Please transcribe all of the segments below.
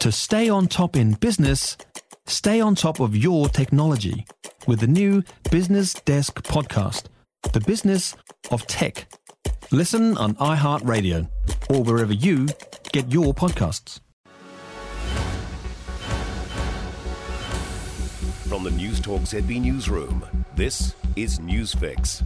To stay on top in business, stay on top of your technology with the new Business Desk podcast, The Business of Tech. Listen on iHeartRadio or wherever you get your podcasts. From the Newstalk ZB Newsroom, this is Newsfix.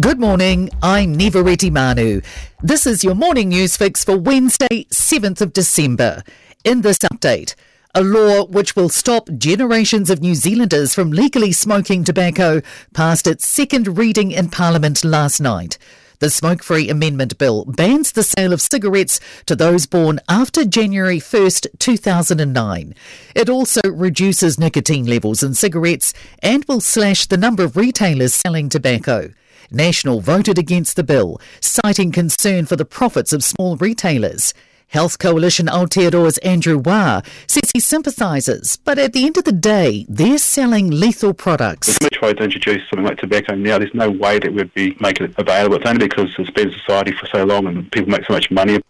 Good morning, I'm Niva Retimanu. This is your morning news fix for Wednesday, 7th of December. In this update, a law which will stop generations of New Zealanders from legally smoking tobacco passed its second reading in Parliament last night. The Smoke Free Amendment Bill bans the sale of cigarettes to those born after January 1st, 2009. It also reduces nicotine levels in cigarettes and will slash the number of retailers selling tobacco. National voted against the bill, citing concern for the profits of small retailers. Health Coalition Aotearoa's Andrew Waa says he sympathises, but at the end of the day, they're selling lethal products. If we tried to introduce something like tobacco now, there's no way that we'd be making it available. It's only because it's been in society for so long and people make so much money.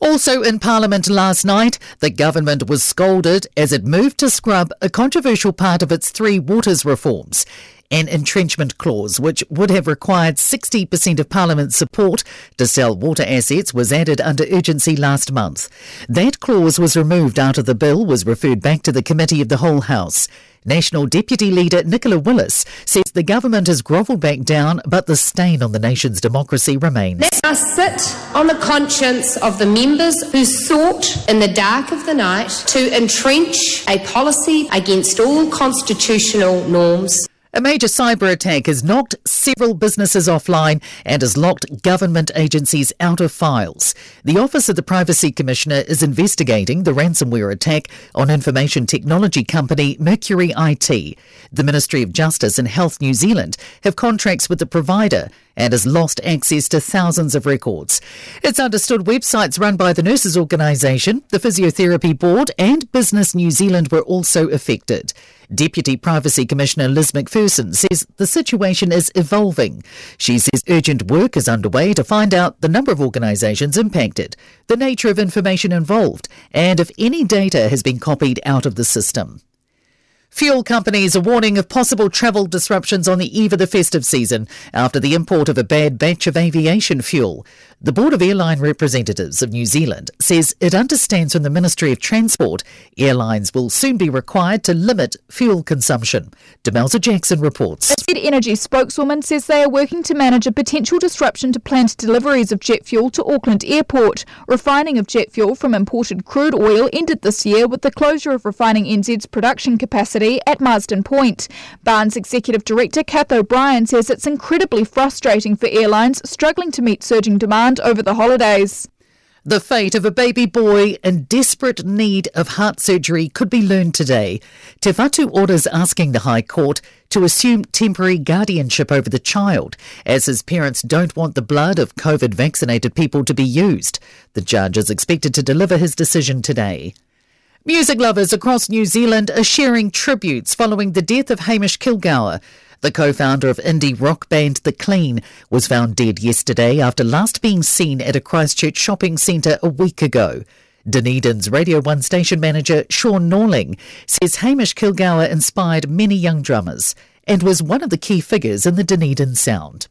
Also in Parliament last night, the government was scolded as it moved to scrub a controversial part of its three waters reforms an entrenchment clause, which would have required 60% of Parliament's support to sell water assets, was added under urgency last month. That clause was removed out of the bill, was referred back to the Committee of the Whole House. National Deputy Leader Nicola Willis says the government has grovelled back down, but the stain on the nation's democracy remains. Let us sit on the conscience of the members who sought in the dark of the night to entrench a policy against all constitutional norms. A major cyber attack has knocked several businesses offline and has locked government agencies out of files. The Office of the Privacy Commissioner is investigating the ransomware attack on information technology company Mercury IT. The Ministry of Justice and Health New Zealand have contracts with the provider and has lost access to thousands of records. It's understood websites run by the Nurses Organisation, the Physiotherapy Board, and Business New Zealand were also affected. Deputy Privacy Commissioner Liz MacPherson says the situation is evolving. She says urgent work is underway to find out the number of organisations impacted, the nature of information involved, and if any data has been copied out of the system. Fuel companies are warning of possible travel disruptions on the eve of the festive season after the import of a bad batch of aviation fuel. The Board of Airline Representatives of New Zealand says it understands from the Ministry of Transport airlines will soon be required to limit fuel consumption. Demelza Jackson reports. A Energy spokeswoman says they are working to manage a potential disruption to planned deliveries of jet fuel to Auckland Airport. Refining of jet fuel from imported crude oil ended this year with the closure of Refining NZ's production capacity at Marsden Point. BARNZ Executive Director Kath O'Brien says it's incredibly frustrating for airlines struggling to meet surging demand over the holidays. The fate of a baby boy in desperate need of heart surgery could be learned today. Te Whatu Ora's asking the High Court to assume temporary guardianship over the child, as his parents don't want the blood of COVID vaccinated people to be used. The judge is expected to deliver his decision today. Music lovers across New Zealand are sharing tributes following the death of Hamish Kilgour. The co founder of indie rock band The Clean was found dead yesterday after last being seen at a Christchurch shopping centre a week ago. Dunedin's Radio 1 station manager Sean Norling says Hamish Kilgour inspired many young drummers and was one of the key figures in the Dunedin sound.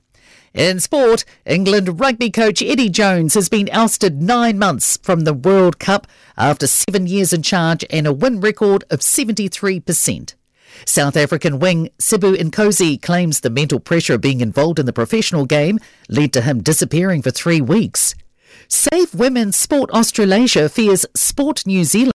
In sport, England rugby coach Eddie Jones has been ousted nine months from the World Cup after seven years in charge and a win record of 73%. South African wing Sbu Nkosi claims the mental pressure of being involved in the professional game led to him disappearing for three weeks. Save Women's Sport Australasia fears Sport New Zealand.